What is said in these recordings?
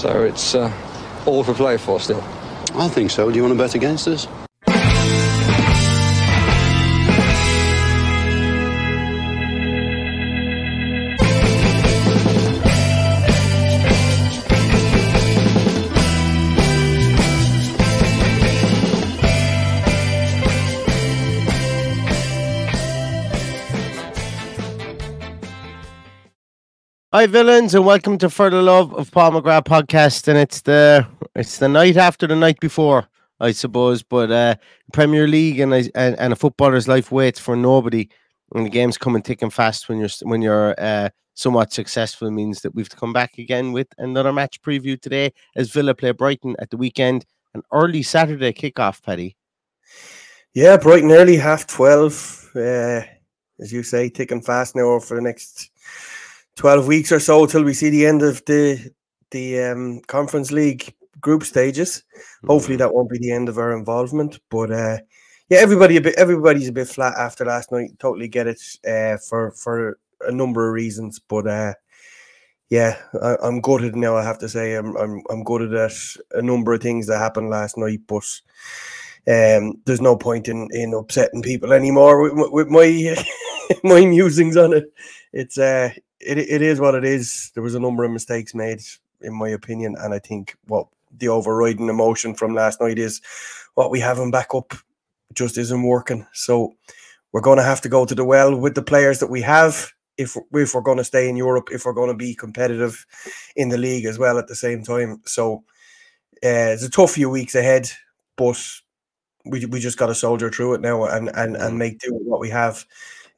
So it's uh, all for play for still. I think so. Do you want to bet against us? Hi, villains, and welcome to For the Love of Paul McGrath podcast. And it's the it's the night after the night before, I suppose. But uh, Premier League and, and and a footballer's life waits for nobody, and the game's coming thick and fast when you're when you're uh, somewhat successful. Means that we've come back again with another match preview today as Villa play Brighton at the weekend, an early Saturday kickoff. Paddy. Yeah, Brighton early, half twelve. Uh, as you say, ticking fast now for the next 12 weeks or so till we see the end of the the um, conference league group stages. Hopefully mm-hmm. that won't be the end of our involvement but uh, yeah everybody a bit everybody's a bit flat after last night. Totally get it uh, for for a number of reasons but uh, yeah I, am gutted now i have to say. I'm i'm, I'm gutted at a number of things that happened last night but um, there's no point in in upsetting people anymore with, with my my musings on it. It's uh it, it is what it is. There was a number of mistakes made, in my opinion, and I think what the overriding emotion from last night is what we have him back up just isn't working. So we're going to have to go to the well with the players that we have if if we're going to stay in Europe, if we're going to be competitive in the league as well at the same time. So uh, it's a tough few weeks ahead, but we we just got to soldier through it now and and and mm. make do with what we have,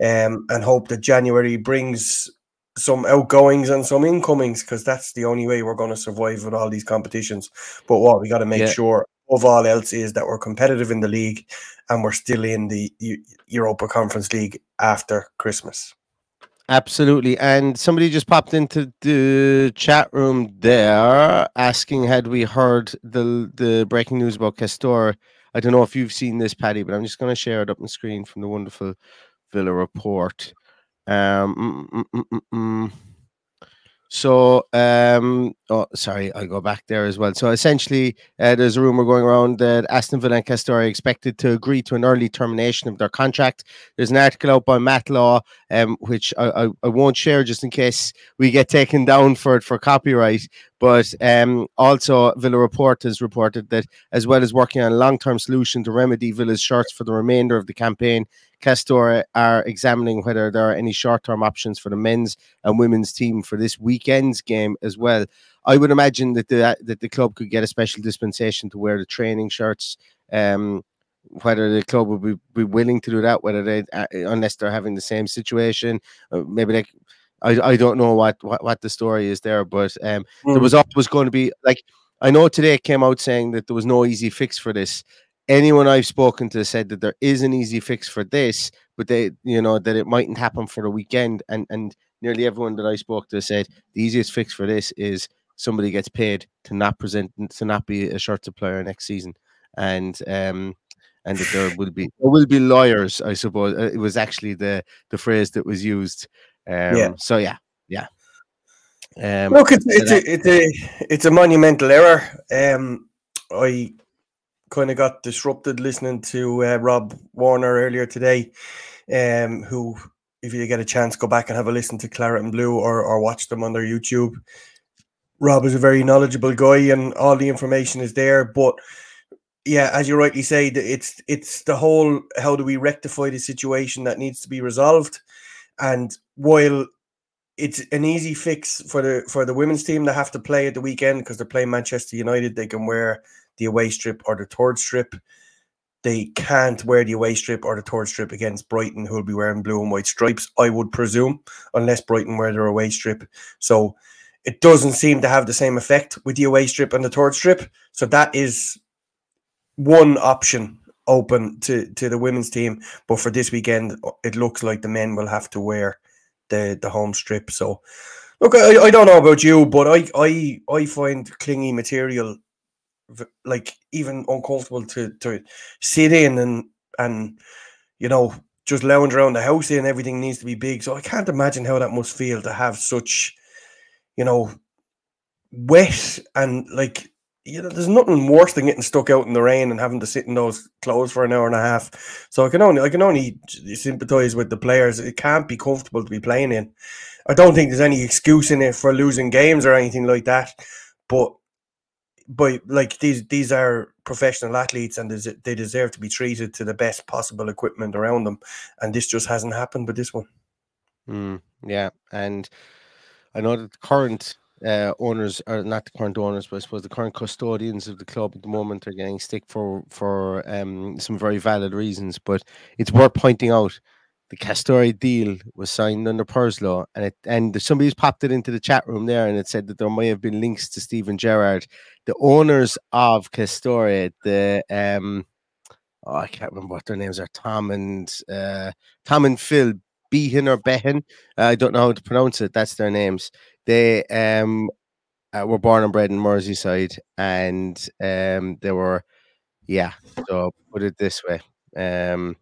um, and hope that January brings some outgoings and some incomings because that's the only way we're going to survive with all these competitions. But what we got to make yeah. sure of all else is that we're competitive in the league and we're still in the U- Europa Conference League after Christmas. Absolutely. And somebody just popped into the chat room there asking had we heard the the breaking news about Castore. I don't know if you've seen this, Paddy, but I'm just going to share it up on the screen from the wonderful Villa report. Um, mm, mm, mm, mm, so, um, oh, sorry, I'll go back there as well. So, essentially, uh, there's a rumor going around that Aston Villa and Castore are expected to agree to an early termination of their contract. There's an article out by Matt Law, um, which I, I, I, won't share just in case we get taken down for it for copyright. But um, also, Villa Report has reported that, as well as working on a long term solution to remedy Villa's shirts for the remainder of the campaign, Castore are examining whether there are any short term options for the men's and women's team for this weekend's game as well. I would imagine that the that the club could get a special dispensation to wear the training shirts. Um, whether the club would be, be willing to do that, whether they uh, unless they're having the same situation, uh, maybe they. I, I don't know what, what, what the story is there, but um, mm. there was always going to be like I know today it came out saying that there was no easy fix for this, anyone I've spoken to said that there is an easy fix for this, but they, you know, that it mightn't happen for the weekend. And and nearly everyone that I spoke to said the easiest fix for this is somebody gets paid to not present to not be a shirt supplier next season, and um, and that there will be there will be lawyers. I suppose uh, it was actually the the phrase that was used. Um, yeah. So yeah, yeah. Um, Look, it's, it's, a, it's a it's a monumental error. Um, I kind of got disrupted listening to uh, Rob Warner earlier today, um, who if you get a chance, go back and have a listen to Claret and Blue or or watch them on their YouTube. Rob is a very knowledgeable guy, and all the information is there. But yeah, as you rightly say, it's it's the whole how do we rectify the situation that needs to be resolved, and while it's an easy fix for the for the women's team to have to play at the weekend because they're playing Manchester United, they can wear the away strip or the third strip. They can't wear the away strip or the third strip against Brighton, who will be wearing blue and white stripes, I would presume, unless Brighton wear their away strip. So it doesn't seem to have the same effect with the away strip and the third strip. So that is one option open to, to the women's team. But for this weekend, uh, it looks like the men will have to wear the, the home strip. So look, I, I don't know about you, but I, I I find clingy material like even uncomfortable to to sit in and and you know just lounge around the house and everything needs to be big. So I can't imagine how that must feel to have such, you know, wet and like you know, there's nothing worse than getting stuck out in the rain and having to sit in those clothes for an hour and a half. So I can only I can only sympathise with the players. It can't be comfortable to be playing in. I don't think there's any excuse in it for losing games or anything like that. But but like these these are professional athletes and they deserve to be treated to the best possible equipment around them and this just hasn't happened with this one mm, yeah and i know that the current uh, owners are not the current owners but i suppose the current custodians of the club at the moment are getting stick for for um, some very valid reasons but it's worth pointing out the Castore deal was signed under Purslow, and it and somebody's popped it into the chat room there, and it said that there may have been links to Steven Gerrard, the owners of Castore, the um, oh, I can't remember what their names are, Tom and uh, Tom and Phil Behan or Behan, uh, I don't know how to pronounce it. That's their names. They um uh, were born and bred in Merseyside, and um they were, yeah. So put it this way, um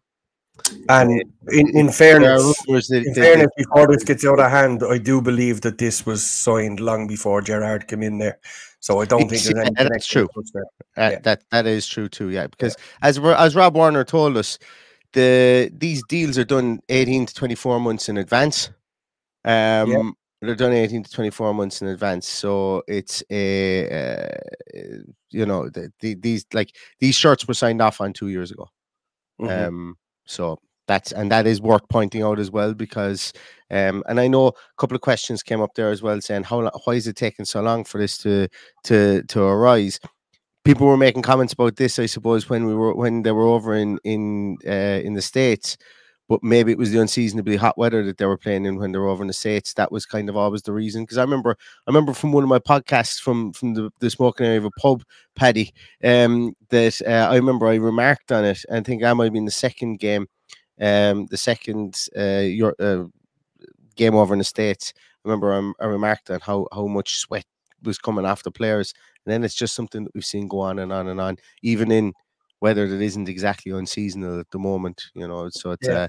and in, in fairness, in fairness, before this gets out of hand, I do believe that this was signed long before Gerrard came in there. So I don't think there's any. That's true. Uh, yeah. That that is true too. Yeah, because yeah. as as Rob Warner told us, the these deals are done 18 to 24 months in advance. Um, yeah. They're done 18 to 24 months in advance. So it's a uh, you know the, the, these like these shirts were signed off on two years ago. Mm-hmm. Um, so that's and that is worth pointing out as well because um and I know a couple of questions came up there as well saying how why is it taking so long for this to to to arise people were making comments about this I suppose when we were when they were over in in uh, in the states but maybe it was the unseasonably hot weather that they were playing in when they were over in the states. That was kind of always the reason. Because I remember, I remember from one of my podcasts from from the, the smoking area of a pub, Paddy, um, that uh, I remember I remarked on it. I think I might have been the second game, um, the second uh, your uh, game over in the states. I remember I, I remarked on how how much sweat was coming off the players, and then it's just something that we've seen go on and on and on, even in weather that isn't exactly unseasonal at the moment, you know. So it's yeah. uh,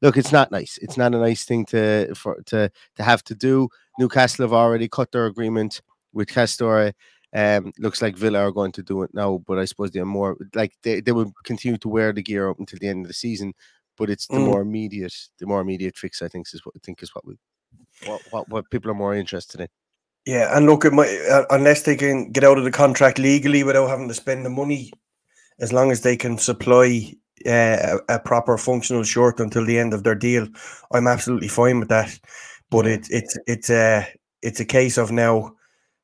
look, it's not nice. It's not a nice thing to for to to have to do. Newcastle have already cut their agreement with Castore. Um, looks like Villa are going to do it now, but I suppose they're more like they, they will continue to wear the gear up until the end of the season. But it's the mm. more immediate, the more immediate fix. I think is what I think is what we what, what, what people are more interested in. Yeah, and look, at my uh, unless they can get out of the contract legally without having to spend the money as long as they can supply uh, a, a, proper functional shirt until the end of their deal, I'm absolutely fine with that. But it, it's it's a it's a case of now,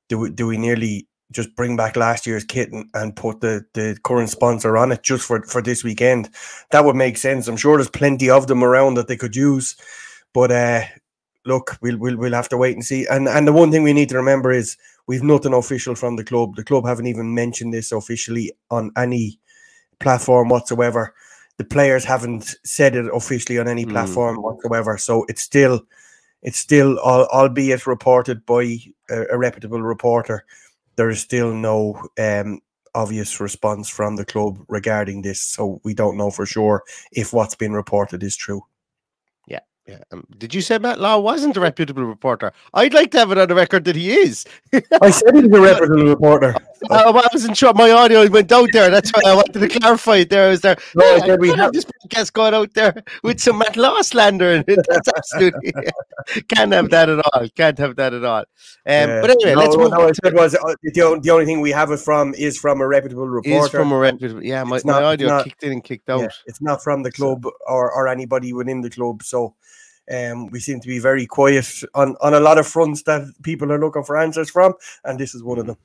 do we, do we nearly just bring back last year's kit and, and put the, the current sponsor on it just for, for this weekend? That would make sense. I'm sure there's plenty of them around that they could use, but uh, look, we'll we'll we'll have to wait and see. And and the one thing we need to remember is we've nothing official from the club. The club haven't even mentioned this officially on any platform whatsoever. The players haven't said it officially on any mm. platform whatsoever. So it's still, it's still, albeit reported by a, a reputable reporter, there is still no um, obvious response from the club regarding this. So we don't know for sure if what's been reported is true. Yeah. Yeah. Um, did you say Matt Law wasn't a reputable reporter? I'd like to have it on the record that he is. I said he's a reputable reporter. I, I wasn't sure my audio went out there. That's why I wanted to clarify it there. I was there. No, "Yeah, said we have this podcast going out there with some Matt Law slander in it. That's absolutely can't have that at all. Can't have that at all. Um, Yeah. but anyway, no, let's move no, on I said was uh, the, the only thing we have it from is from a reputable reporter. is from a reputable. Yeah, my, It's my audio not- kicked in and kicked Yeah, out. it's not from the club or, or anybody within the club. So um, we seem to be very quiet on, on a lot of fronts that people are looking for answers from, and this is one of them.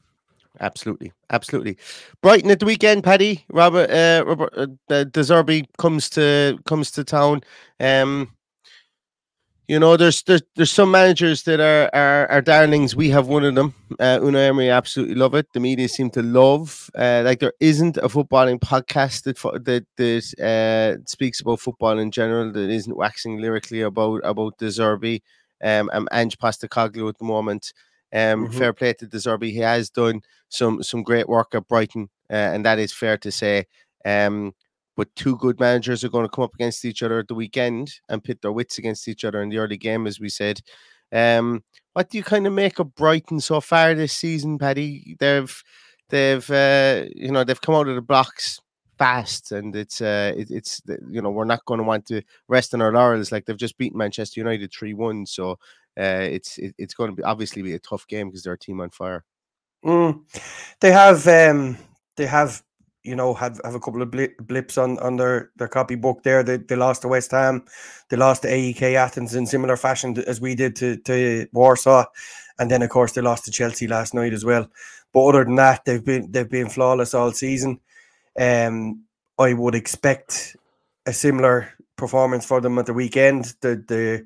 Absolutely, absolutely. Brighton at the weekend, Paddy. Robert, uh, Robert, uh, the De comes to comes to town. Um, you know, there's there's there's some managers that are are, are darlings. We have one of them. Uh, Unai Emery absolutely love it. The media seem to love. Uh, like there isn't a footballing podcast that that that uh, speaks about football in general that isn't waxing lyrically about about De Zerbi. Um, and Ange Postecoglou at the moment. Um, Mhm. fair play to De Zerbi. He has done some some great work at Brighton, uh, and that is fair to say. Um, but two good managers are going to come up against each other at the weekend and pit their wits against each other in the early game, as we said. Um, what do you kind of make of Brighton so far this season, Paddy? They've they've uh, you know they've come out of the blocks fast, and it's uh, it, it's you know we're not going to want to rest on our laurels like they've just beaten Manchester United three one. So uh, it's it, it's going to be obviously be a tough game because they're a team on fire. Mm. They have, um, they have, you know, have, have a couple of blips on, on their, their copybook there. They, they lost to West Ham, they lost to AEK Athens in similar fashion as we did to, to Warsaw, and then of course they lost to Chelsea last night as well. But other than that, they've been they've been flawless all season. Um, I would expect a similar performance for them at the weekend. The the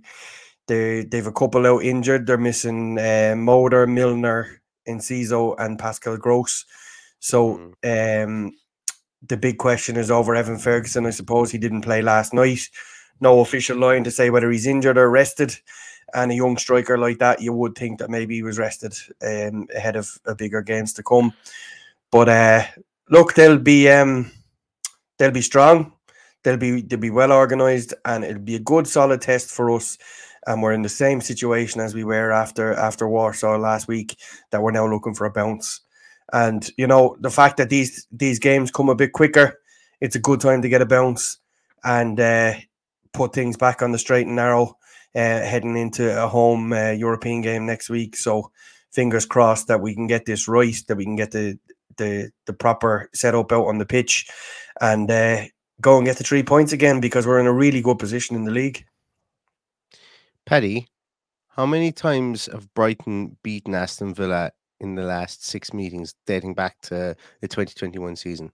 they they've a couple out injured. They're missing uh, Moder, Milner, Enciso, and Pascal Gross. So um, the big question is over Evan Ferguson. I suppose he didn't play last night. No official line to say whether he's injured or rested. And a young striker like that, you would think that maybe he was rested um, ahead of a bigger games to come. But uh, look, they'll be um, they'll be strong. They'll be they'll be well organized, and it'll be a good solid test for us. And we're in the same situation as we were after after Warsaw last week. That we're now looking for a bounce. And you know the fact that these these games come a bit quicker, it's a good time to get a bounce and uh, put things back on the straight and narrow. Uh, heading into a home uh, European game next week, so fingers crossed that we can get this right, that we can get the the the proper setup out on the pitch, and uh, go and get the three points again because we're in a really good position in the league. Paddy, how many times have Brighton beaten Aston Villa in the last six meetings dating back to the 2021 season?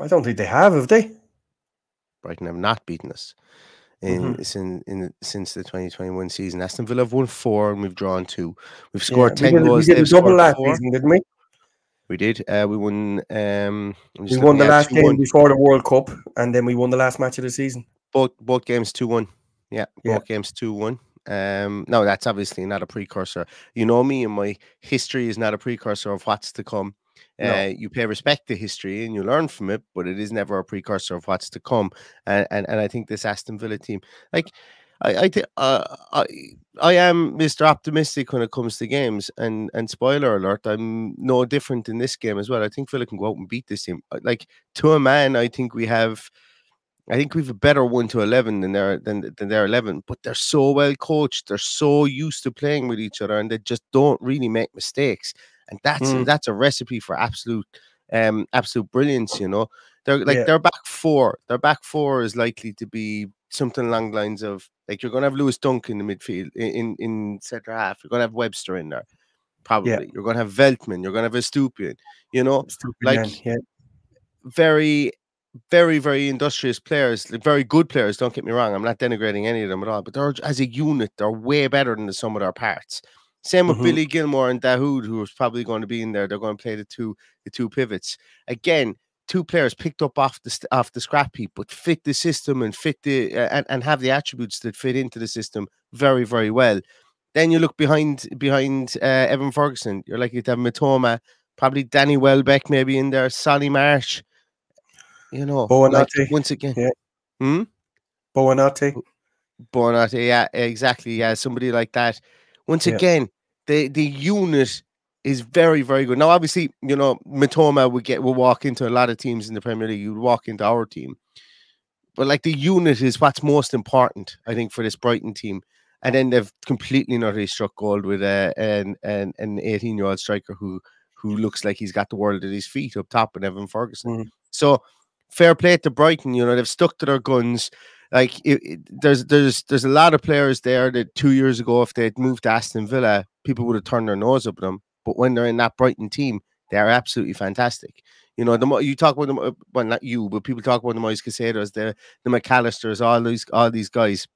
I don't think they have, have they? Brighton have not beaten us in, Mhm. sin, in since the 2021 season. Aston Villa have won four and we've drawn two. We've Yeah, scored we 10 did, we goals. did a double last four. season, didn't we? We did. Uh, we won. Um, We won the last game 2-1. before the World Cup, and then we won the last match of the season. both both games two one. Yeah, Yeah. both games two one. Um, no, that's obviously not a precursor. You know me, and my history is not a precursor of what's to come. No. Uh, you pay respect to history and you learn from it, but it is never a precursor of what's to come. And and, and I think this Aston Villa team, like I I, thi- uh, I I am Mr. Optimistic when it comes to games. And and spoiler alert, I'm no different in this game as well. I think Villa can go out and beat this team. Uh, Like to a man, I think we have I think we've a better one to eleven than their than than their eleven, but they're so well coached. They're so used to playing with each other, and they just don't really make mistakes. And that's Mm. that's a recipe for absolute um absolute brilliance. You know, they're like Yeah. their back four. Their back four is likely to be something along the lines of like you're going to have Lewis Dunk in the midfield in in, in centre half. You're going to have Webster in there. Probably you're going to have Veltman. You're going to have a Estupiñán. You know, Stupid like man, yeah. very, very, very industrious players, very good players. Don't get me wrong. I'm not denigrating any of them at all, but they're as a unit, they're way better than the sum of their parts. Same with Mhm. Billy Gilmour and Dahoud, who is probably going to be in there. They're going to play the two, the two pivots again. Two players picked up off the off the scrap heap, but fit the system and fit the uh, and, and have the attributes that fit into the system very, very well. Then you look behind behind uh, Evan Ferguson. You're likely to have Mitoma, probably Danny Welbeck, maybe in there, Solly March. You know, like, once again, yeah. hmm? Buonanotte. Buonanotte, yeah, exactly, yeah, somebody like that. Once Yeah. again, the the unit is very, very good. Now, obviously, you know, Mitoma would get will walk into a lot of teams in the Premier League. You would walk into our team, but like the unit is what's most important, I think, for this Brighton team. And then they've completely not really struck gold with uh, an an an 18 year old striker who who looks like he's got the world at his feet up top, and Evan Ferguson. So fair play to Brighton. You know they've stuck to their guns. Like it, it- there's there's there's a lot of players there that two years ago, if they'd moved to Aston Villa, people would have turned their nose up at them. But when they're in that Brighton team, they are absolutely fantastic. You know, the mo- you talk about them, well, not you, but people talk about the Moisés Caicedos, the the Mac Allisters, all these all these guys.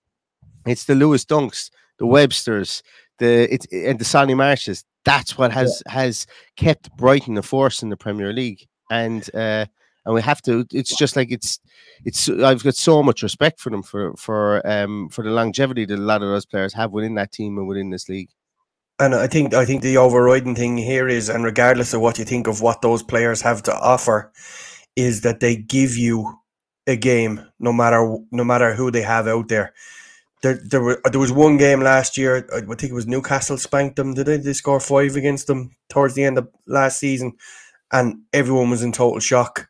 It's the Lewis Dunks, the Websters, the it's and the Solly Marches. That's what has has kept Brighton a force in the Premier League, and uh, and we have to. It's just like it's it's. I've got so much respect for them for for um for the longevity that a lot of those players have within that team and within this league. And I think I think the overriding thing here is, and regardless of what you think of what those players have to offer, is that they give you a game, no matter no matter who they have out there. There, there, were, there was one game last year. I think it was Newcastle spanked them. Did they? They score five against them towards the end of last season, and everyone was in total shock.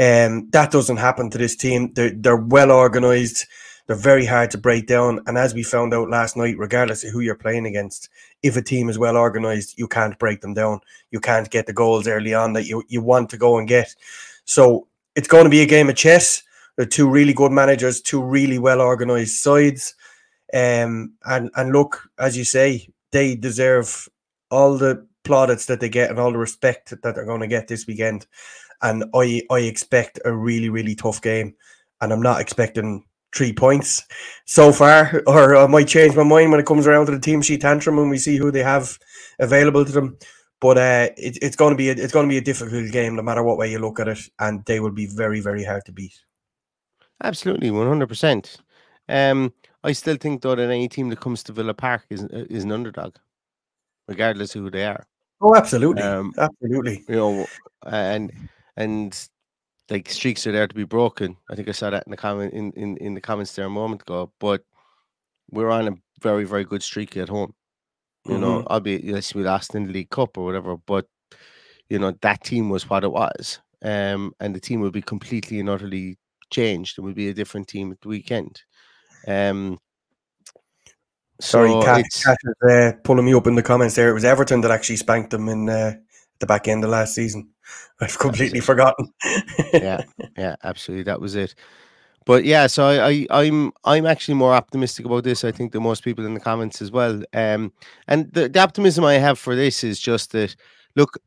Um, that doesn't happen to this team. They're they're well organized. They're very hard to break down. And as we found out last night, regardless of who you're playing against, if a team is well organized, you can't break them down. You can't get the goals early on that you, you want to go and get. So it's going to be a game of chess. They're two really good managers, two really well organized sides. Um, and, and look, as you say, they deserve all the plaudits that they get and all the respect that they're going to get this weekend. And I, I expect a really, really tough game. And I'm not expecting three points so far, or I might change my mind when it comes around to the team sheet tantrum when we see who they have available to them. But uh, it, it's going to be a, it's going to be a difficult game no matter what way you look at it, and they will be very very hard to beat. Absolutely, one hundred percent. Um, I still think though that any team that comes to Villa Park is is an underdog, regardless of who they are. Oh, absolutely, Um, absolutely. You know, and and like streaks are there to be broken. I think I saw that in the comment in, in, in the comments there a moment ago. But we're on a very very good streak at home. You know, Mhm. albeit yes, we lost in the League Cup or whatever, but you know that team was what it was, um, and the team will be completely and utterly changed. It will be a different team at the weekend. Um, Sorry, so Kat, Kat is uh, pulling me up in the comments there. It was Everton that actually spanked them in uh, the back end of last season. I've completely forgotten. yeah, yeah, absolutely. That was it. But yeah, so I, I I'm I'm actually more optimistic about this. I think than most people in the comments as well. Um, and the, the optimism I have for this is just that. Look,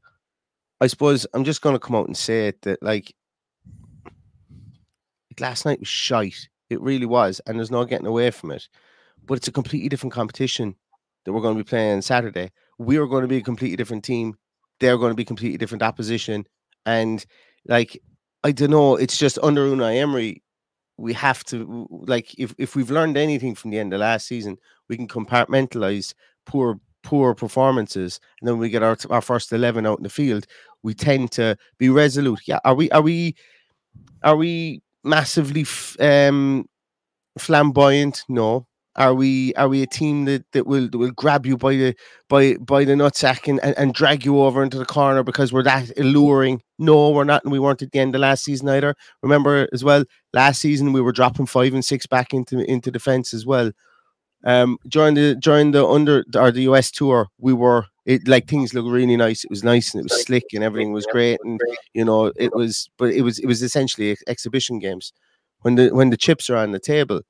I suppose I'm just going to come out and say it that like, like last night was shite. It really was, and there's no getting away from it. But it's a completely different competition that we're going to be playing on Saturday. We are going to be a completely different team. They're going to be completely different opposition, and like I don't know. It's just under Unai Emery, we have to like if if we've learned anything from the end of last season, we can compartmentalize poor poor performances, and then we get our our first eleven out in the field. We tend to be resolute. Yeah, are we are we are we massively f- um flamboyant? No. Are we are we a team that, that will that will grab you by the by by the nutsack and, and, and drag you over into the corner because we're that alluring? No, we're not, and we weren't at the end of last season either. Remember as well, last season we were dropping five and six back into into defense as well. Um, during the during the under or the US tour, we were it like things looked really nice. It was nice and it was slick and everything was great. And you know, it was but it was it was essentially ex- exhibition games. When the when the chips are on the table,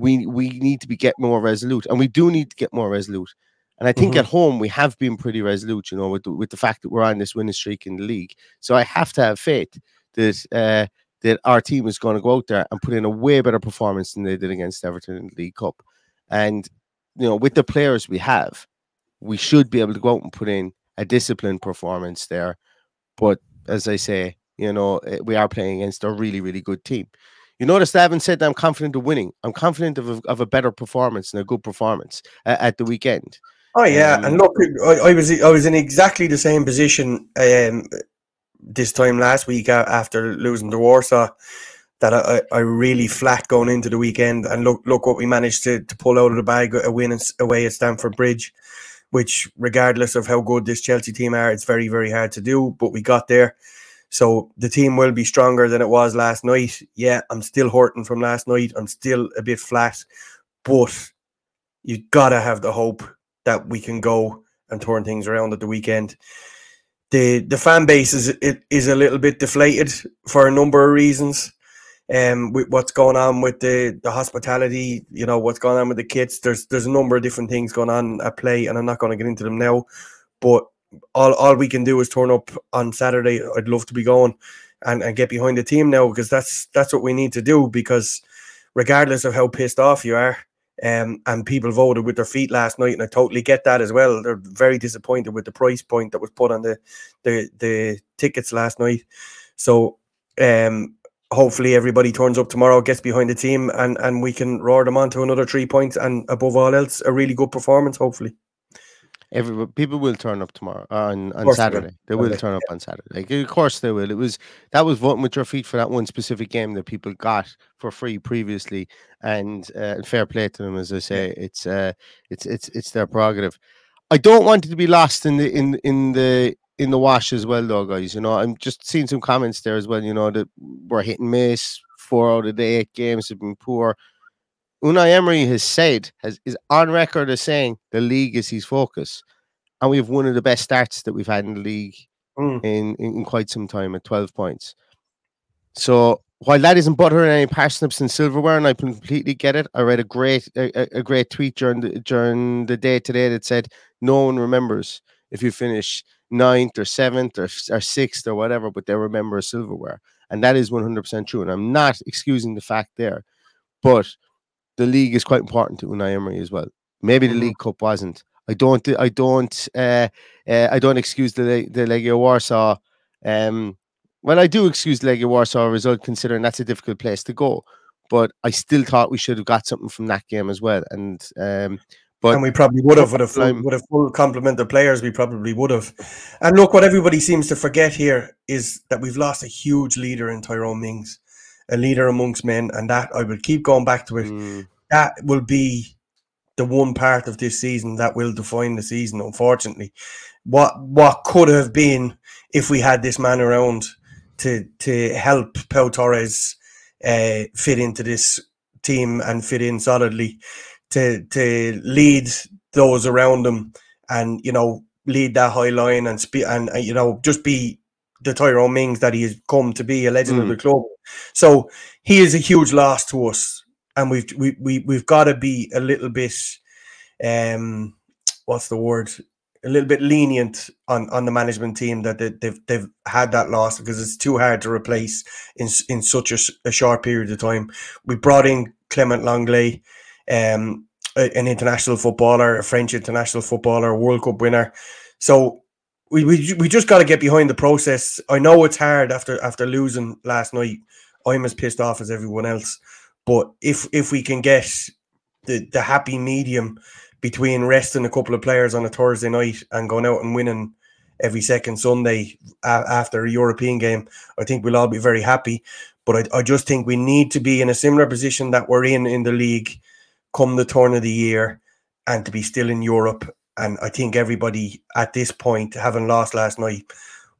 we we need to be get more resolute, and we do need to get more resolute. And I think Mhm. at home we have been pretty resolute, you know, with the, with the fact that we're on this winning streak in the league. So I have to have faith that uh, that our team is going to go out there and put in a way better performance than they did against Everton in the League Cup. And you know, with the players we have, we should be able to go out and put in a disciplined performance there. But as I say, you know, eh, we are playing against a really, really good team. You notice I haven't said that I'm confident of winning. I'm confident of a, of a better performance and a good performance uh, at the weekend. Oh yeah, Um, and look, I, I was I was in exactly the same position um, this time last week after losing to Warsaw. That I, I really flat going into the weekend, and look look what we managed to, to pull out of the bag a win away at Stamford Bridge, which regardless of how good this Chelsea team are, it's very very hard to do, but we got there. So the team will be stronger than it was last night. Yeah, I'm still hurting from last night. I'm still a bit flat, but you gotta have the hope that we can go and turn things around at the weekend. The the fan base is it is a little bit deflated for a number of reasons. Um, with what's going on with the the hospitality, you know what's going on with the kids. There's there's a number of different things going on at play, and I'm not going to get into them now. But all all we can do is turn up on Saturday. I'd love to be going and, and get behind the team now because that's that's what we need to do. Because regardless of how pissed off you are, um, and people voted with their feet last night, and I totally get that as well. They're very disappointed with the price point that was put on the the the tickets last night. So um, hopefully everybody turns up tomorrow, gets behind the team, and and we can roar them on to another three points, and above all else, a really good performance. Hopefully. Every people will turn up tomorrow on on they will. Saturday. They will turn up on Saturday. Like, of course they will. It was that was voting with your feet for that one specific game that people got for free previously, and uh, fair play to them. As I say, it's uh, it's it's it's their prerogative. I don't want it to be lost in the in in the in the wash as well, though, guys. You know, I'm just seeing some comments there as well. You know that we're hit and miss. Four out of the eight games have been poor. Unai Emery has said has is on record as saying the league is his focus, and we have one of the best starts that we've had in the league Mm. in, in in quite some time at twelve points. So while that isn't buttering any parsnips and silverware, and I completely get it, I read a great a, a- great tweet during the during the day today that said no one remembers if you finish ninth or seventh or, or sixth or whatever, but they remember silverware, and that is one hundred percent true. And I'm not excusing the fact there, but the league is quite important to Unai Emery as well. Maybe the Mhm. League Cup wasn't. I don't. I don't. Uh, uh, I don't excuse the the Legia Warsaw. Um, well, I do excuse the Legia Warsaw result, considering that's a difficult place to go. But I still thought we should have got something from that game as well. And um, but and we probably would have with a full, with a full complement of players. We probably would have. And look, what everybody seems to forget here is that we've lost a huge leader in Tyrone Mings, a leader amongst men, and that I will keep going back to it. mm, That will be the one part of this season that will define the season. Unfortunately, what what could have been if we had this man around to to help Pau Torres uh, fit into this team and fit in solidly to to lead those around him and you know lead that high line and spe- and uh, you know just be the Tyrone Mings that he has come to be a legend of Mm. the club. So he is a huge loss to us, and we've we, we we've got to be a little bit um what's the word a little bit lenient on on the management team that they, they've they've had that loss because it's too hard to replace in in such a short period of time. We brought in Clément Lenglet, um, a- an international footballer, a French international footballer, a World Cup winner. So we we, we just got to get behind the process. I know it's hard after after losing last night. I'm as pissed off as everyone else, but if if we can get the the happy medium between resting a couple of players on a Thursday night and going out and winning every second Sunday after a European game, I think we'll all be very happy. But I, I just think we need to be in a similar position that we're in in the league come the turn of the year and to be still in Europe. And I think everybody at this point, having lost last night,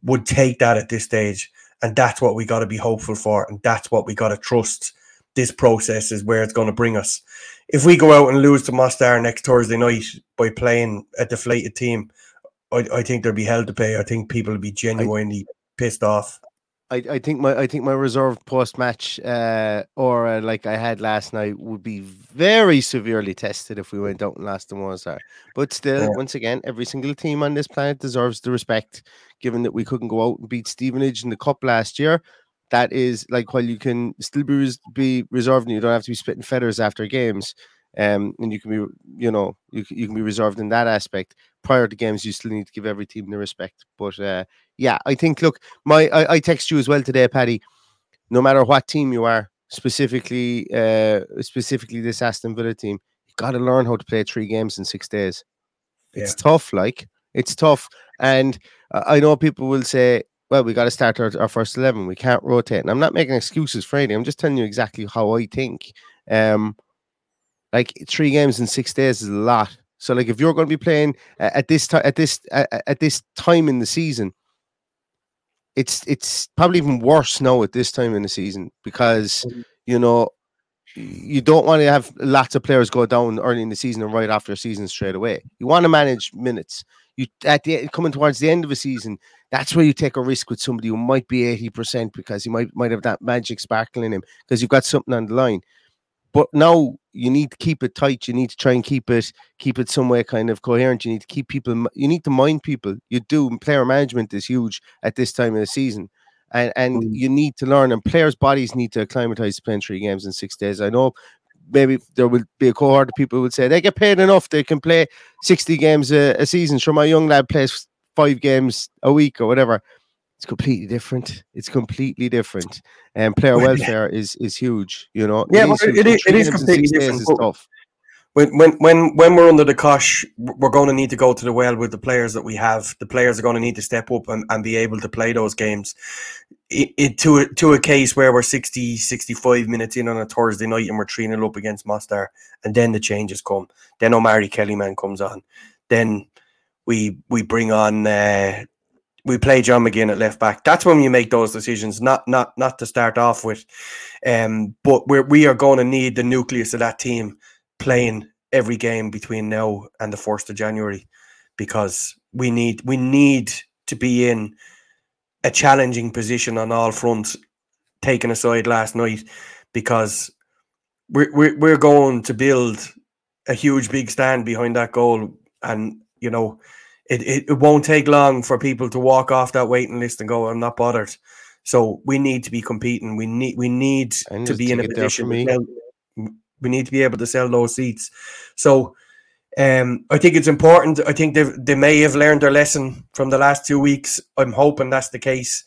would take that at this stage. And that's what we got to be hopeful for. And that's what we got to trust. This process is where it's going to bring us. If we go out and lose to Mostar next Thursday night by playing a deflated team, I, I think there'll be hell to pay. I think people will be genuinely I, pissed off. I, I think my I think my reserve post match uh, or uh, like I had last night would be very severely tested if we went out and lost to Mostar. But still, yeah. once again, every single team on this planet deserves the respect. Given that we couldn't go out and beat Stevenage in the cup last year, that is like while you can still be res- be reserved and you don't have to be spitting feathers after games um, and you can be, you know, you, you can be reserved in that aspect. Prior to games, you still need to give every team the respect. But uh, yeah, I think, look, my I, I text you as well today, Paddy. No matter what team you are, specifically, uh, specifically this Aston Villa team, you got to learn how to play three games in six days. It's yeah. tough, like it's tough, and I know people will say, well, we got to start our, our, first 11. We can't rotate. And I'm not making excuses for anything. I'm just telling you exactly how I think. Um, like three games in six days is a lot. So like if you're going to be playing at this time at this at this time in the season, it's it's probably even worse now at this time in the season because mm-hmm. you know you don't want to have lots of players go down early in the season and right after a season straight away. You want to manage minutes. You at the coming towards the end of a season, that's where you take a risk with somebody who might be eighty percent because he might might have that magic sparkle in him because you've got something on the line. But now you need to keep it tight. You need to try and keep it keep it somewhere kind of coherent. You need to keep people. You need to mind people. You do. Player management is huge at this time of the season, and and mm. you need to learn. And players' bodies need to acclimatize to playing three games in six days. I know. Maybe there will be a cohort of people who would say they get paid enough. They can play sixty games a, a season. Sure, my young lad plays five games a week or whatever it's completely different. It's completely different. And player welfare is is huge. You know. Yeah, it is, it is, it is completely different. Is tough. When when when when we're under the cosh, we're going to need to go to the well with the players that we have. The players are going to need to step up and, and be able to play those games. It, it to a, to a case where we're 60, 65 minutes in on a Thursday night and we're 3 0 up against Mostar, and then the changes come. Then Omari Kellyman comes on. Then we we bring on uh, we play John McGinn at left back. That's when you make those decisions, not not not to start off with. Um, but we're we are going to need the nucleus of that team playing every game between now and the first of January, because we need we need to be in a challenging position on all fronts. Taken aside last night, because we're we're we're going to build a huge big stand behind that goal, and you know it, it, it won't take long for people to walk off that waiting list and go, I'm not bothered. So we need to be competing. We need we need to be in a position. Sell, we need to be able to sell those seats. So um, I think it's important. I think they they may have learned their lesson from the last two weeks. I'm hoping that's the case,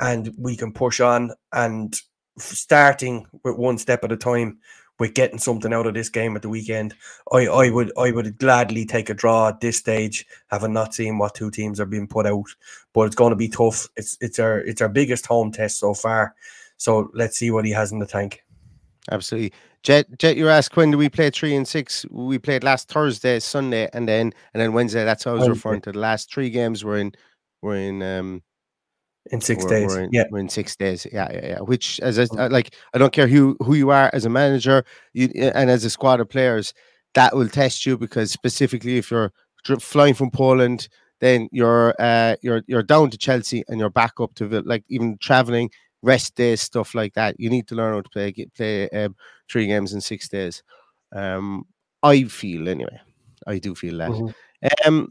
and we can push on and starting with one step at a time with getting something out of this game at the weekend. I, I would I would gladly take a draw at this stage, having not seen what two teams are being put out. But it's going to be tough. It's it's our it's our biggest home test so far. So let's see what he has in the tank. Absolutely. Jet, Jet, you asked when do we play three and six? We played last Thursday, Sunday, and then and then Wednesday. That's how I was referring to. The last three games were in were in um in 6 we're, days. We're in, yeah, we're in six days. Yeah, yeah, yeah. Which, as a, uh, like, I don't care who who you are as a manager, you and as a squad of players, that will test you because specifically if you're flying from Poland, then you're uh you're you're down to Chelsea and you're back up to like even traveling rest days stuff like that. You need to learn how to play get, play um, three games in six days. Um, I feel anyway. I do feel that. Mm-hmm. Um,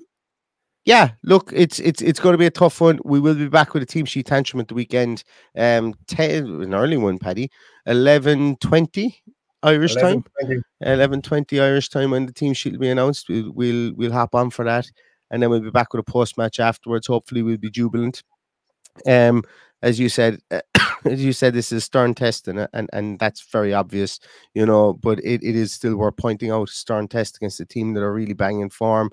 yeah, look, it's it's it's going to be a tough one. We will be back with a team sheet tantrum at the weekend. Um, ten, an early one, Paddy, eleven twenty Irish 11, time, eleven twenty Irish time when the team sheet will be announced. We'll we'll we'll hop on for that, and then we'll be back with a post match afterwards. Hopefully, we'll be jubilant. Um, as you said, as you said, this is a stern test, and, and and that's very obvious, you know. But it, it is still worth pointing out stern test against a team that are really banging form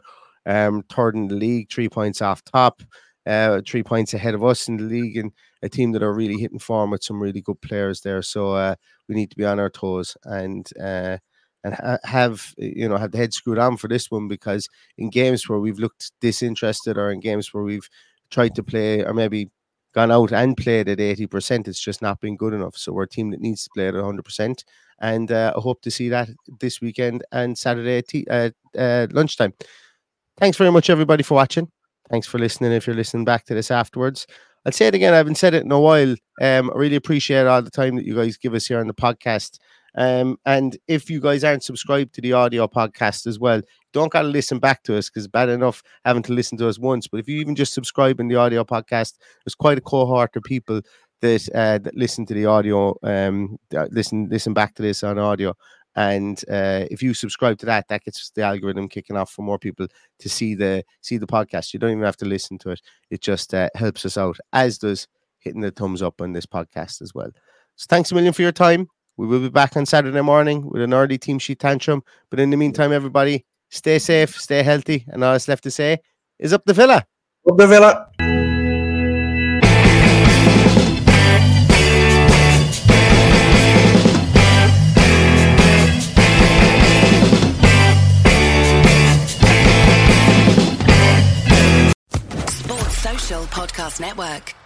um, third in the league, three points off top, uh, three points ahead of us in the league, and a team that are really hitting form with some really good players there. So uh, we need to be on our toes and uh, and ha- have you know have the head screwed on for this one because in games where we've looked disinterested or in games where we've tried to play or maybe gone out and played at 80%, it's just not been good enough. So we're a team that needs to play at 100%. And uh, I hope to see that this weekend and Saturday at t- uh, uh, lunchtime. Thanks very much, everybody, for watching. Thanks for listening. If you're listening back to this afterwards, I'll say it again. I haven't said it in a while. Um, I really appreciate all the time that you guys give us here on the podcast. Um, and if you guys aren't subscribed to the audio podcast as well, don't got to listen back to us because bad enough having to listen to us once. But if you even just subscribe in the audio podcast, there's quite a cohort of people that uh, that listen to the audio, um, listen listen back to this on audio. And uh, if you subscribe to that, that gets the algorithm kicking off for more people to see the see the podcast. You don't even have to listen to it; it just uh, helps us out, as does hitting the thumbs up on this podcast as well. So thanks a million for your time. We will be back on Saturday morning with an early team sheet tantrum. But in the meantime, everybody, stay safe, stay healthy, and all that's left to say is up the villa. Up the villa. Podcast Network.